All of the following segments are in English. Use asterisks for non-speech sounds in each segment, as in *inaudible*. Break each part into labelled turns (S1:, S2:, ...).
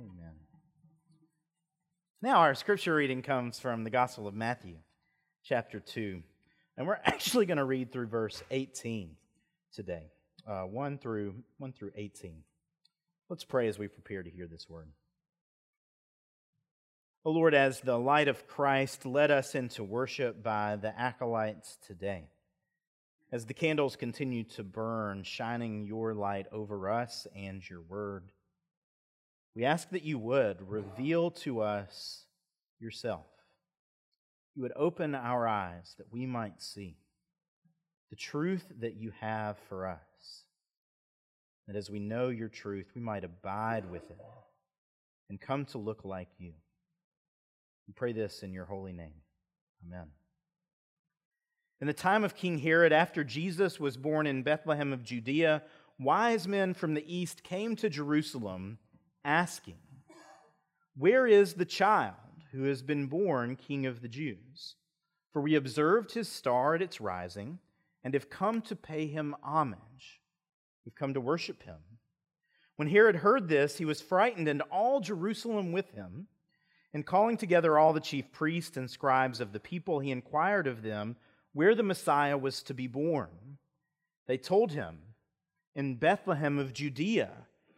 S1: Amen. Now, our scripture reading comes from the Gospel of Matthew, chapter 2. And we're *laughs* actually going to read through verse 18 today, uh, 1, through, 1 through 18. Let's pray as we prepare to hear this word. O Lord, as the light of Christ led us into worship by the acolytes today, as the candles continue to burn, shining your light over us and your word, we ask that you would reveal to us yourself. You would open our eyes that we might see the truth that you have for us. That as we know your truth, we might abide with it and come to look like you. We pray this in your holy name. Amen. In the time of King Herod, after Jesus was born in Bethlehem of Judea, wise men from the east came to Jerusalem asking, Where is the child who has been born King of the Jews? For we observed his star at its rising and have come to pay him homage. We've come to worship him. When Herod heard this, he was frightened, and all Jerusalem with him. And calling together all the chief priests and scribes of the people, he inquired of them where the Messiah was to be born. They told him, In Bethlehem of Judea,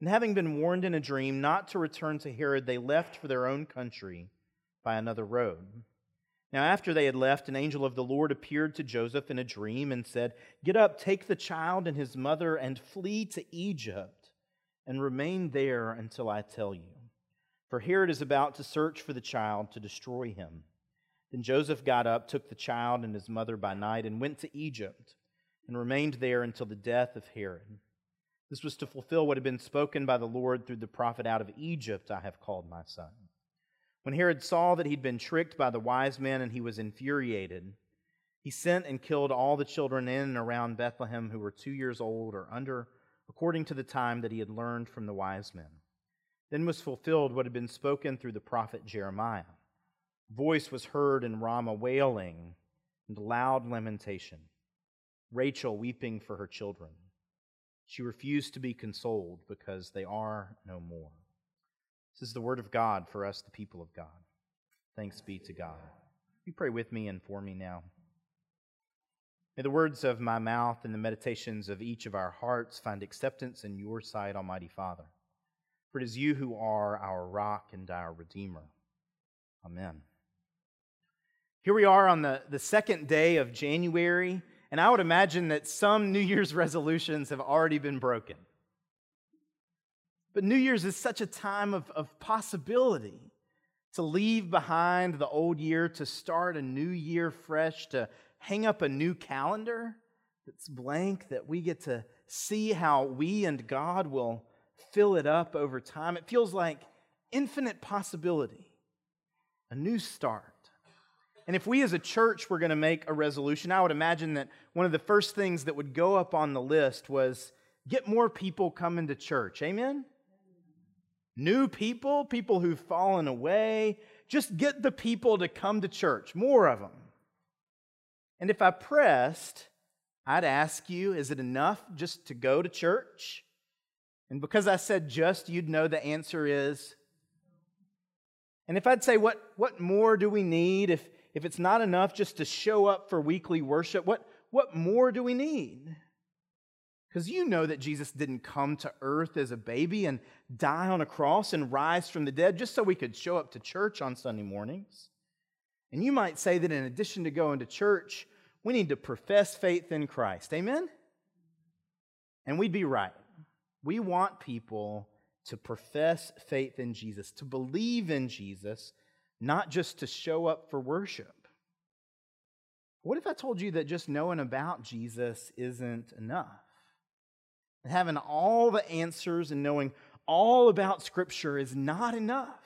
S1: And having been warned in a dream not to return to Herod, they left for their own country by another road. Now, after they had left, an angel of the Lord appeared to Joseph in a dream and said, Get up, take the child and his mother, and flee to Egypt, and remain there until I tell you. For Herod is about to search for the child to destroy him. Then Joseph got up, took the child and his mother by night, and went to Egypt, and remained there until the death of Herod. This was to fulfill what had been spoken by the Lord through the prophet Out of Egypt I have called my son. When Herod saw that he'd been tricked by the wise men and he was infuriated, he sent and killed all the children in and around Bethlehem who were two years old or under, according to the time that he had learned from the wise men. Then was fulfilled what had been spoken through the prophet Jeremiah. Voice was heard in Ramah wailing and loud lamentation, Rachel weeping for her children. She refused to be consoled because they are no more. This is the word of God for us, the people of God. Thanks be to God. You pray with me and for me now. May the words of my mouth and the meditations of each of our hearts find acceptance in your sight, Almighty Father. For it is you who are our rock and our Redeemer. Amen. Here we are on the, the second day of January, and I would imagine that some New Year's resolutions have already been broken. But New Year's is such a time of, of possibility to leave behind the old year, to start a new year fresh, to hang up a new calendar that's blank, that we get to see how we and God will fill it up over time. It feels like infinite possibility, a new start. And if we as a church were going to make a resolution, I would imagine that one of the first things that would go up on the list was get more people coming to church. Amen? New people, people who've fallen away. Just get the people to come to church, more of them. And if I pressed, I'd ask you, is it enough just to go to church? And because I said just, you'd know the answer is. And if I'd say, what, what more do we need? If, if it's not enough just to show up for weekly worship, what, what more do we need? Because you know that Jesus didn't come to earth as a baby and die on a cross and rise from the dead just so we could show up to church on Sunday mornings. And you might say that in addition to going to church, we need to profess faith in Christ. Amen? And we'd be right. We want people to profess faith in Jesus, to believe in Jesus, not just to show up for worship. What if I told you that just knowing about Jesus isn't enough? And having all the answers and knowing all about Scripture is not enough.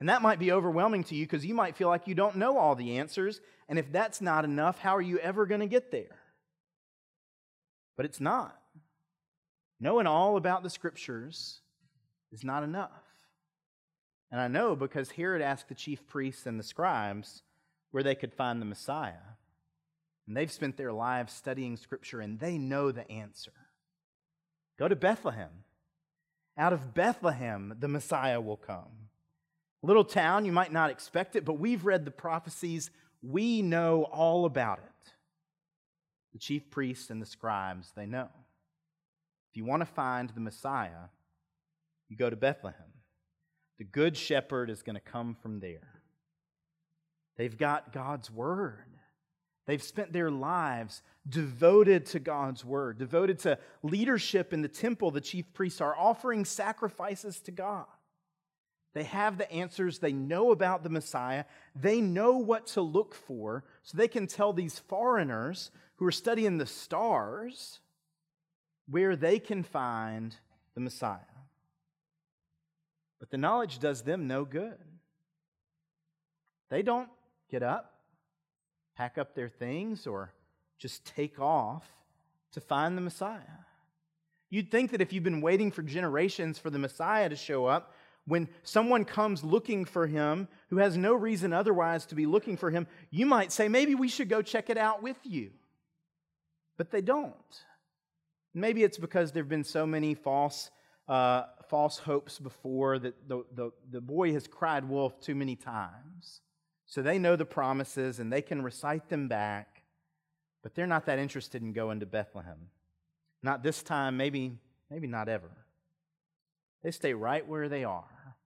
S1: And that might be overwhelming to you because you might feel like you don't know all the answers. And if that's not enough, how are you ever going to get there? But it's not. Knowing all about the Scriptures is not enough. And I know because Herod asked the chief priests and the scribes where they could find the Messiah. And they've spent their lives studying Scripture and they know the answer. Go to Bethlehem. Out of Bethlehem, the Messiah will come. Little town, you might not expect it, but we've read the prophecies. We know all about it. The chief priests and the scribes, they know. If you want to find the Messiah, you go to Bethlehem. The good shepherd is going to come from there. They've got God's word. They've spent their lives devoted to God's word, devoted to leadership in the temple. The chief priests are offering sacrifices to God. They have the answers. They know about the Messiah. They know what to look for, so they can tell these foreigners who are studying the stars where they can find the Messiah. But the knowledge does them no good. They don't get up pack up their things or just take off to find the Messiah. You'd think that if you've been waiting for generations for the Messiah to show up, when someone comes looking for him who has no reason otherwise to be looking for him, you might say, maybe we should go check it out with you. But they don't. Maybe it's because there have been so many false, uh, false hopes before that the, the, the boy has cried wolf too many times. So they know the promises and they can recite them back, but they're not that interested in going to Bethlehem. Not this time, maybe, maybe not ever. They stay right where they are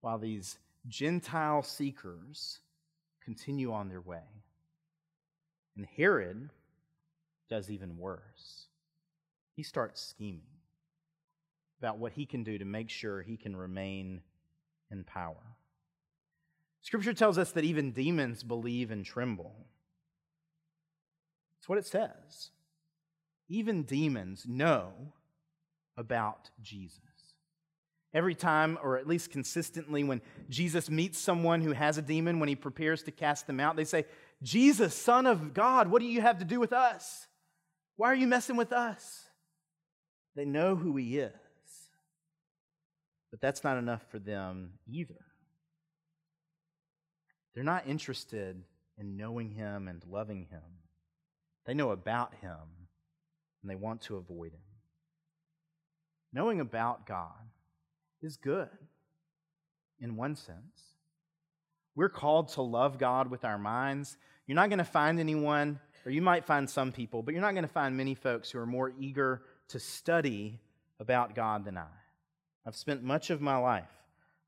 S1: while these Gentile seekers continue on their way. And Herod does even worse. He starts scheming about what he can do to make sure he can remain in power. Scripture tells us that even demons believe and tremble. That's what it says. Even demons know about Jesus. Every time, or at least consistently, when Jesus meets someone who has a demon, when he prepares to cast them out, they say, Jesus, Son of God, what do you have to do with us? Why are you messing with us? They know who he is. But that's not enough for them either. They're not interested in knowing him and loving him. They know about him and they want to avoid him. Knowing about God is good in one sense. We're called to love God with our minds. You're not going to find anyone, or you might find some people, but you're not going to find many folks who are more eager to study about God than I. I've spent much of my life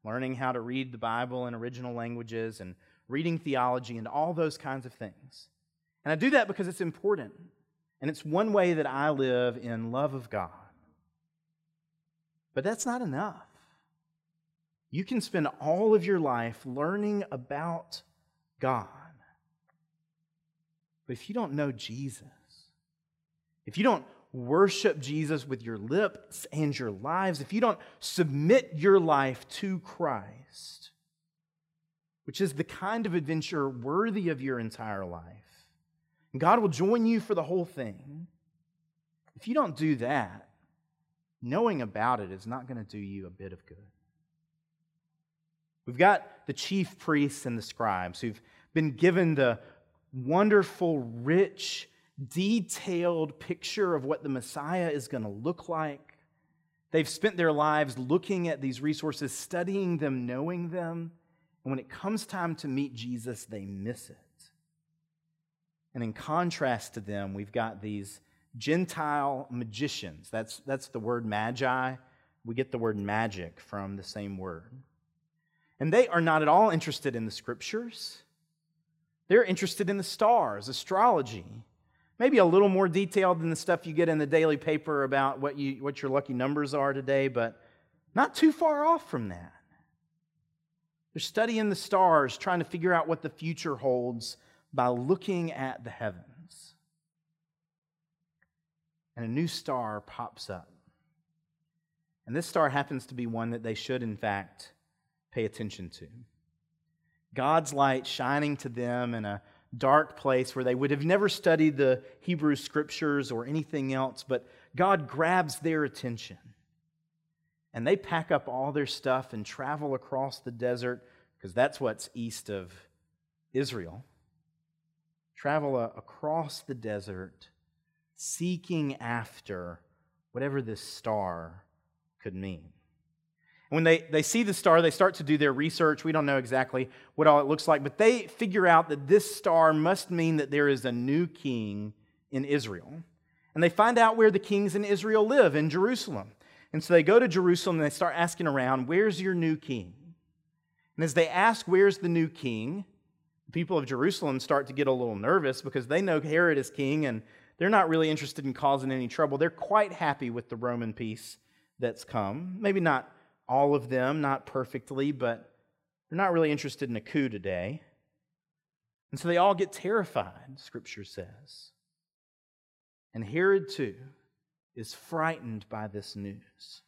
S1: learning how to read the Bible in original languages and reading theology, and all those kinds of things. And I do that because it's important. And it's one way that I live in love of God. But that's not enough. You can spend all of your life learning about God. But if you don't know Jesus, if you don't worship Jesus with your lips and your lives, if you don't submit your life to Christ, which is the kind of adventure worthy of your entire life. God will join you for the whole thing. If you don't do that, knowing about it is not going to do you a bit of good. We've got the chief priests and the scribes who've been given the wonderful, rich, detailed picture of what the Messiah is going to look like. They've spent their lives looking at these resources, studying them, knowing them. And when it comes time to meet Jesus, they miss it. And in contrast to them, we've got these Gentile magicians. That's, that's the word magi. We get the word magic from the same word. And they are not at all interested in the scriptures. They're interested in the stars, astrology. Maybe a little more detailed than the stuff you get in the daily paper about what, you, what your lucky numbers are today, but not too far off from that. They're studying the stars, trying to figure out what the future holds by looking at the heavens. And a new star pops up. And this star happens to be one that they should, in fact, pay attention to. God's light shining to them in a dark place where they would have never studied the Hebrew scriptures or anything else, but God grabs their attention. And they pack up all their stuff and travel across the desert, because that's what's east of Israel. Travel across the desert, seeking after whatever this star could mean. When they, they see the star, they start to do their research. We don't know exactly what all it looks like, but they figure out that this star must mean that there is a new king in Israel. And they find out where the kings in Israel live in Jerusalem. And so they go to Jerusalem and they start asking around, Where's your new king? And as they ask, Where's the new king? the people of Jerusalem start to get a little nervous because they know Herod is king and they're not really interested in causing any trouble. They're quite happy with the Roman peace that's come. Maybe not all of them, not perfectly, but they're not really interested in a coup today. And so they all get terrified, Scripture says. And Herod, too, is frightened by this news.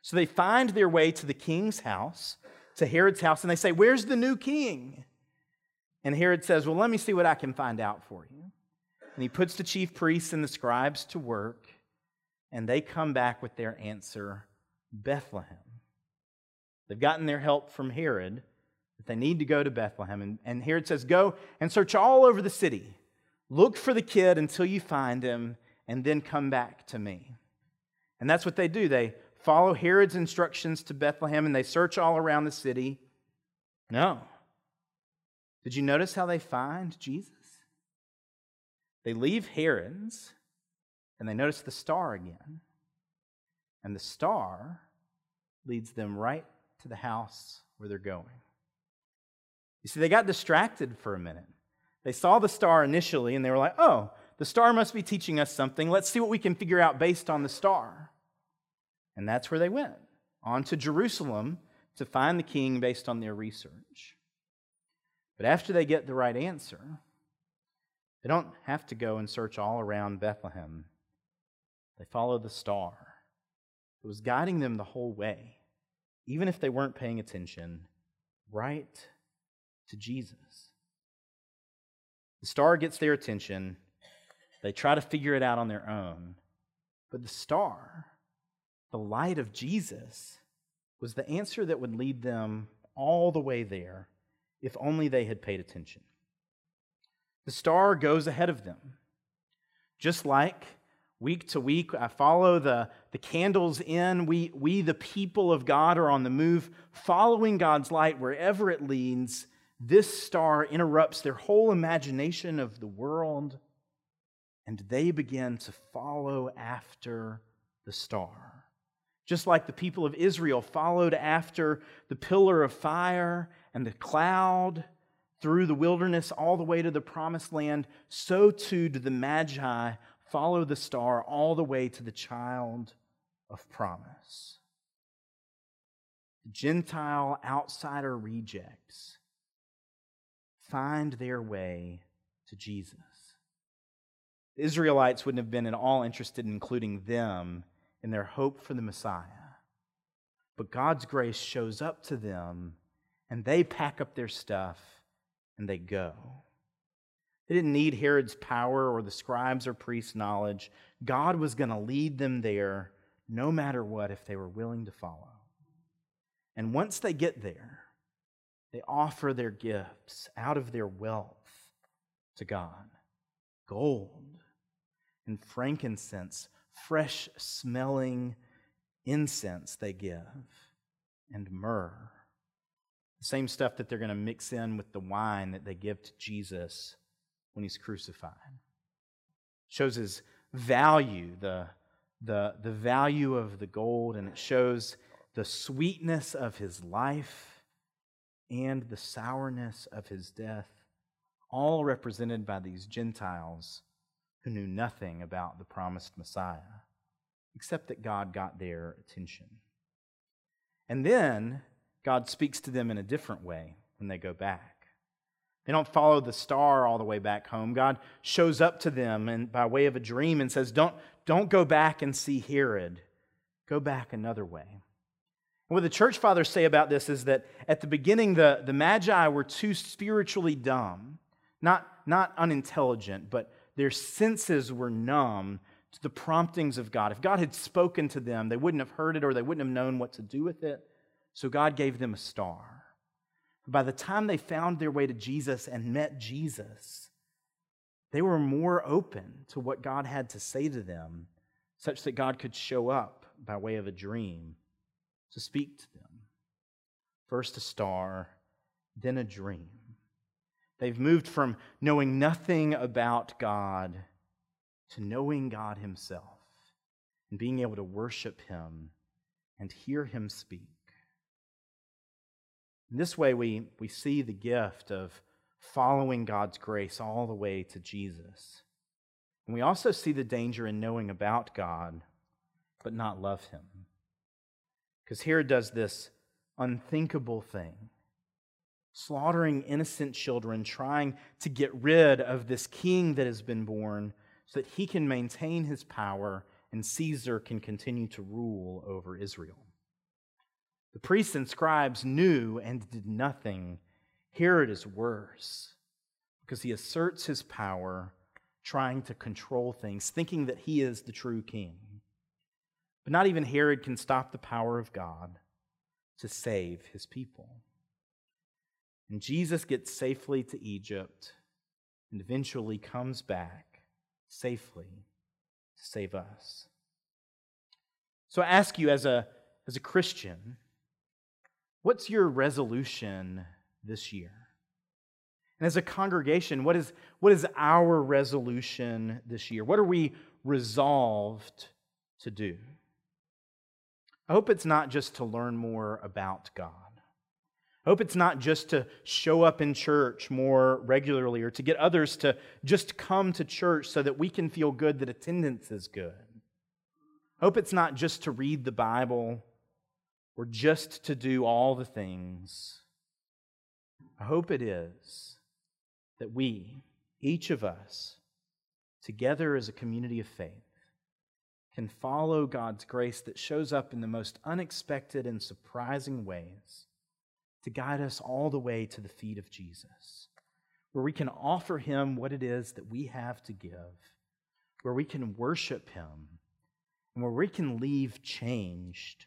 S1: So they find their way to the king's house, to Herod's house, and they say, Where's the new king? And Herod says, Well, let me see what I can find out for you. And he puts the chief priests and the scribes to work, and they come back with their answer Bethlehem. They've gotten their help from Herod, but they need to go to Bethlehem. And, and Herod says, Go and search all over the city. Look for the kid until you find him, and then come back to me. And that's what they do. They follow Herod's instructions to Bethlehem and they search all around the city. No. Did you notice how they find Jesus? They leave Herod's and they notice the star again. And the star leads them right to the house where they're going. You see, they got distracted for a minute. They saw the star initially and they were like, oh, the star must be teaching us something. Let's see what we can figure out based on the star. And that's where they went on to Jerusalem to find the king based on their research. But after they get the right answer, they don't have to go and search all around Bethlehem. They follow the star. It was guiding them the whole way even if they weren't paying attention, right to Jesus. The star gets their attention. They try to figure it out on their own. But the star, the light of Jesus, was the answer that would lead them all the way there if only they had paid attention. The star goes ahead of them, just like week to week. I follow the, the candles in. We, we, the people of God, are on the move, following God's light wherever it leads. This star interrupts their whole imagination of the world, and they begin to follow after the star. Just like the people of Israel followed after the pillar of fire and the cloud through the wilderness all the way to the promised land, so too do the Magi follow the star all the way to the child of promise. The Gentile outsider rejects find their way to Jesus. The Israelites wouldn't have been at all interested in including them in their hope for the Messiah. But God's grace shows up to them, and they pack up their stuff and they go. They didn't need Herod's power or the scribes or priests' knowledge. God was going to lead them there no matter what if they were willing to follow. And once they get there, they offer their gifts out of their wealth to God gold and frankincense, fresh smelling incense they give, and myrrh. The same stuff that they're going to mix in with the wine that they give to Jesus when he's crucified. Shows his value, the, the, the value of the gold, and it shows the sweetness of his life and the sourness of his death, all represented by these Gentiles who knew nothing about the promised Messiah, except that God got their attention. And then God speaks to them in a different way when they go back. They don't follow the star all the way back home. God shows up to them and by way of a dream and says, Don't, don't go back and see Herod. Go back another way. And what the church fathers say about this is that at the beginning, the, the Magi were too spiritually dumb, not, not unintelligent, but their senses were numb to the promptings of God. If God had spoken to them, they wouldn't have heard it or they wouldn't have known what to do with it. So God gave them a star. By the time they found their way to Jesus and met Jesus, they were more open to what God had to say to them, such that God could show up by way of a dream to speak to them. First a star, then a dream. They've moved from knowing nothing about God to knowing God Himself and being able to worship Him and hear Him speak. In this way, we, we see the gift of following God's grace all the way to Jesus. And we also see the danger in knowing about God, but not love Him. Because Herod does this unthinkable thing slaughtering innocent children, trying to get rid of this king that has been born so that he can maintain his power and Caesar can continue to rule over Israel. The priests and scribes knew and did nothing. Herod is worse because he asserts his power, trying to control things, thinking that he is the true king. But not even Herod can stop the power of God to save his people. And Jesus gets safely to Egypt and eventually comes back safely to save us. So I ask you, as a, as a Christian, What's your resolution this year? And as a congregation, what is, what is our resolution this year? What are we resolved to do? I hope it's not just to learn more about God. I hope it's not just to show up in church more regularly or to get others to just come to church so that we can feel good that attendance is good. I hope it's not just to read the Bible or just to do all the things. I hope it is that we, each of us, together as a community of faith, can follow God's grace that shows up in the most unexpected and surprising ways to guide us all the way to the feet of Jesus, where we can offer Him what it is that we have to give, where we can worship Him, and where we can leave changed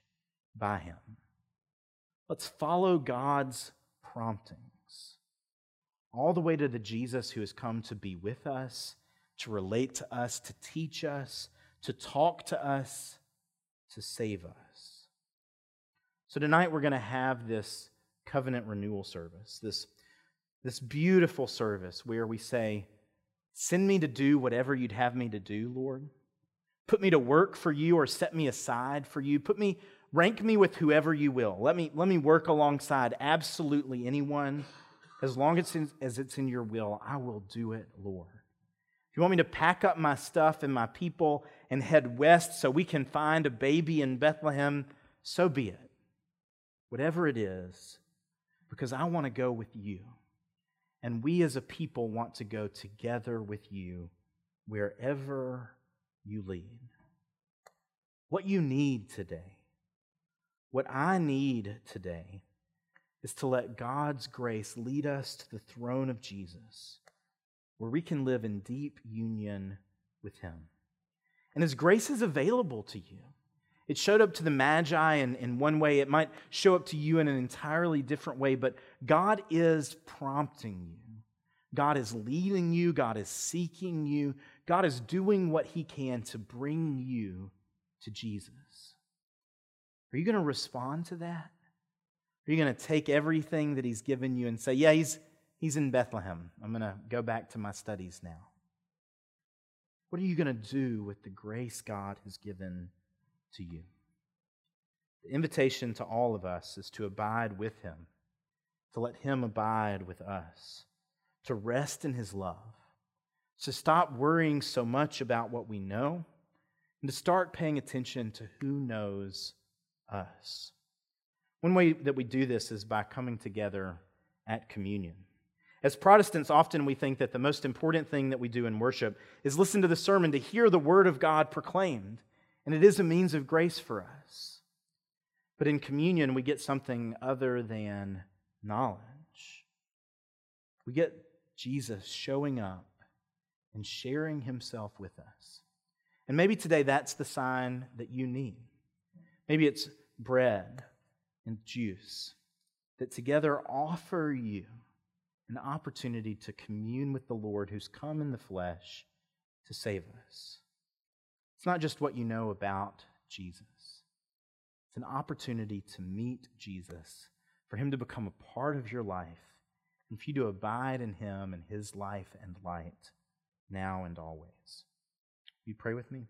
S1: by Him. Let's follow God's promptings all the way to the Jesus who has come to be with us, to relate to us, to teach us, to talk to us, to save us. So tonight we're going to have this covenant renewal service, this, this beautiful service where we say, Send me to do whatever you'd have me to do, Lord. Put me to work for you or set me aside for you. Put me rank me with whoever you will. Let me, let me work alongside absolutely anyone. As long as it's, in, as it's in your will, I will do it, Lord. If you want me to pack up my stuff and my people and head west so we can find a baby in Bethlehem, so be it. Whatever it is, because I want to go with you. And we as a people want to go together with you wherever you lead. What you need today what I need today is to let God's grace lead us to the throne of Jesus, where we can live in deep union with Him. And His grace is available to you. It showed up to the Magi in, in one way, it might show up to you in an entirely different way, but God is prompting you. God is leading you. God is seeking you. God is doing what He can to bring you to Jesus. Are you going to respond to that? Are you going to take everything that he's given you and say, Yeah, he's, he's in Bethlehem. I'm going to go back to my studies now? What are you going to do with the grace God has given to you? The invitation to all of us is to abide with Him, to let Him abide with us, to rest in His love, to stop worrying so much about what we know, and to start paying attention to who knows us. One way that we do this is by coming together at communion. As Protestants, often we think that the most important thing that we do in worship is listen to the sermon to hear the word of God proclaimed, and it is a means of grace for us. But in communion, we get something other than knowledge. We get Jesus showing up and sharing himself with us. And maybe today that's the sign that you need. Maybe it's bread and juice that together offer you an opportunity to commune with the Lord who's come in the flesh to save us. It's not just what you know about Jesus, it's an opportunity to meet Jesus, for him to become a part of your life, and for you to abide in him and his life and light now and always. Will you pray with me?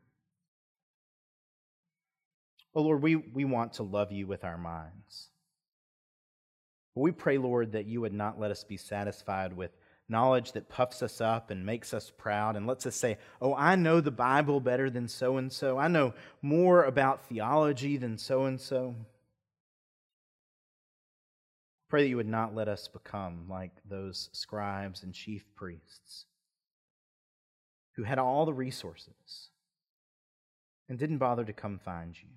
S1: Oh Lord, we, we want to love you with our minds. But we pray, Lord, that you would not let us be satisfied with knowledge that puffs us up and makes us proud and lets us say, Oh, I know the Bible better than so and so. I know more about theology than so and so. Pray that you would not let us become like those scribes and chief priests who had all the resources and didn't bother to come find you.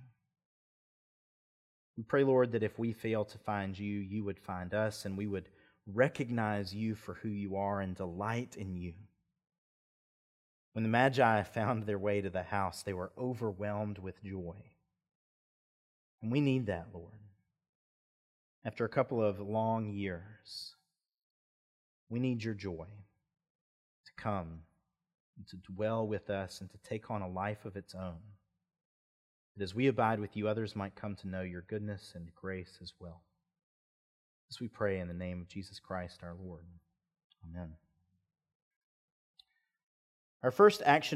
S1: We pray, Lord, that if we fail to find you, you would find us and we would recognize you for who you are and delight in you. When the Magi *laughs* found their way to the house, they were overwhelmed with joy. And we need that, Lord. After a couple of long years, we need your joy to come and to dwell with us and to take on a life of its own that as we abide with you, others might come to know your goodness and grace as well. This we pray in the name of Jesus Christ our Lord. Amen. Our first action.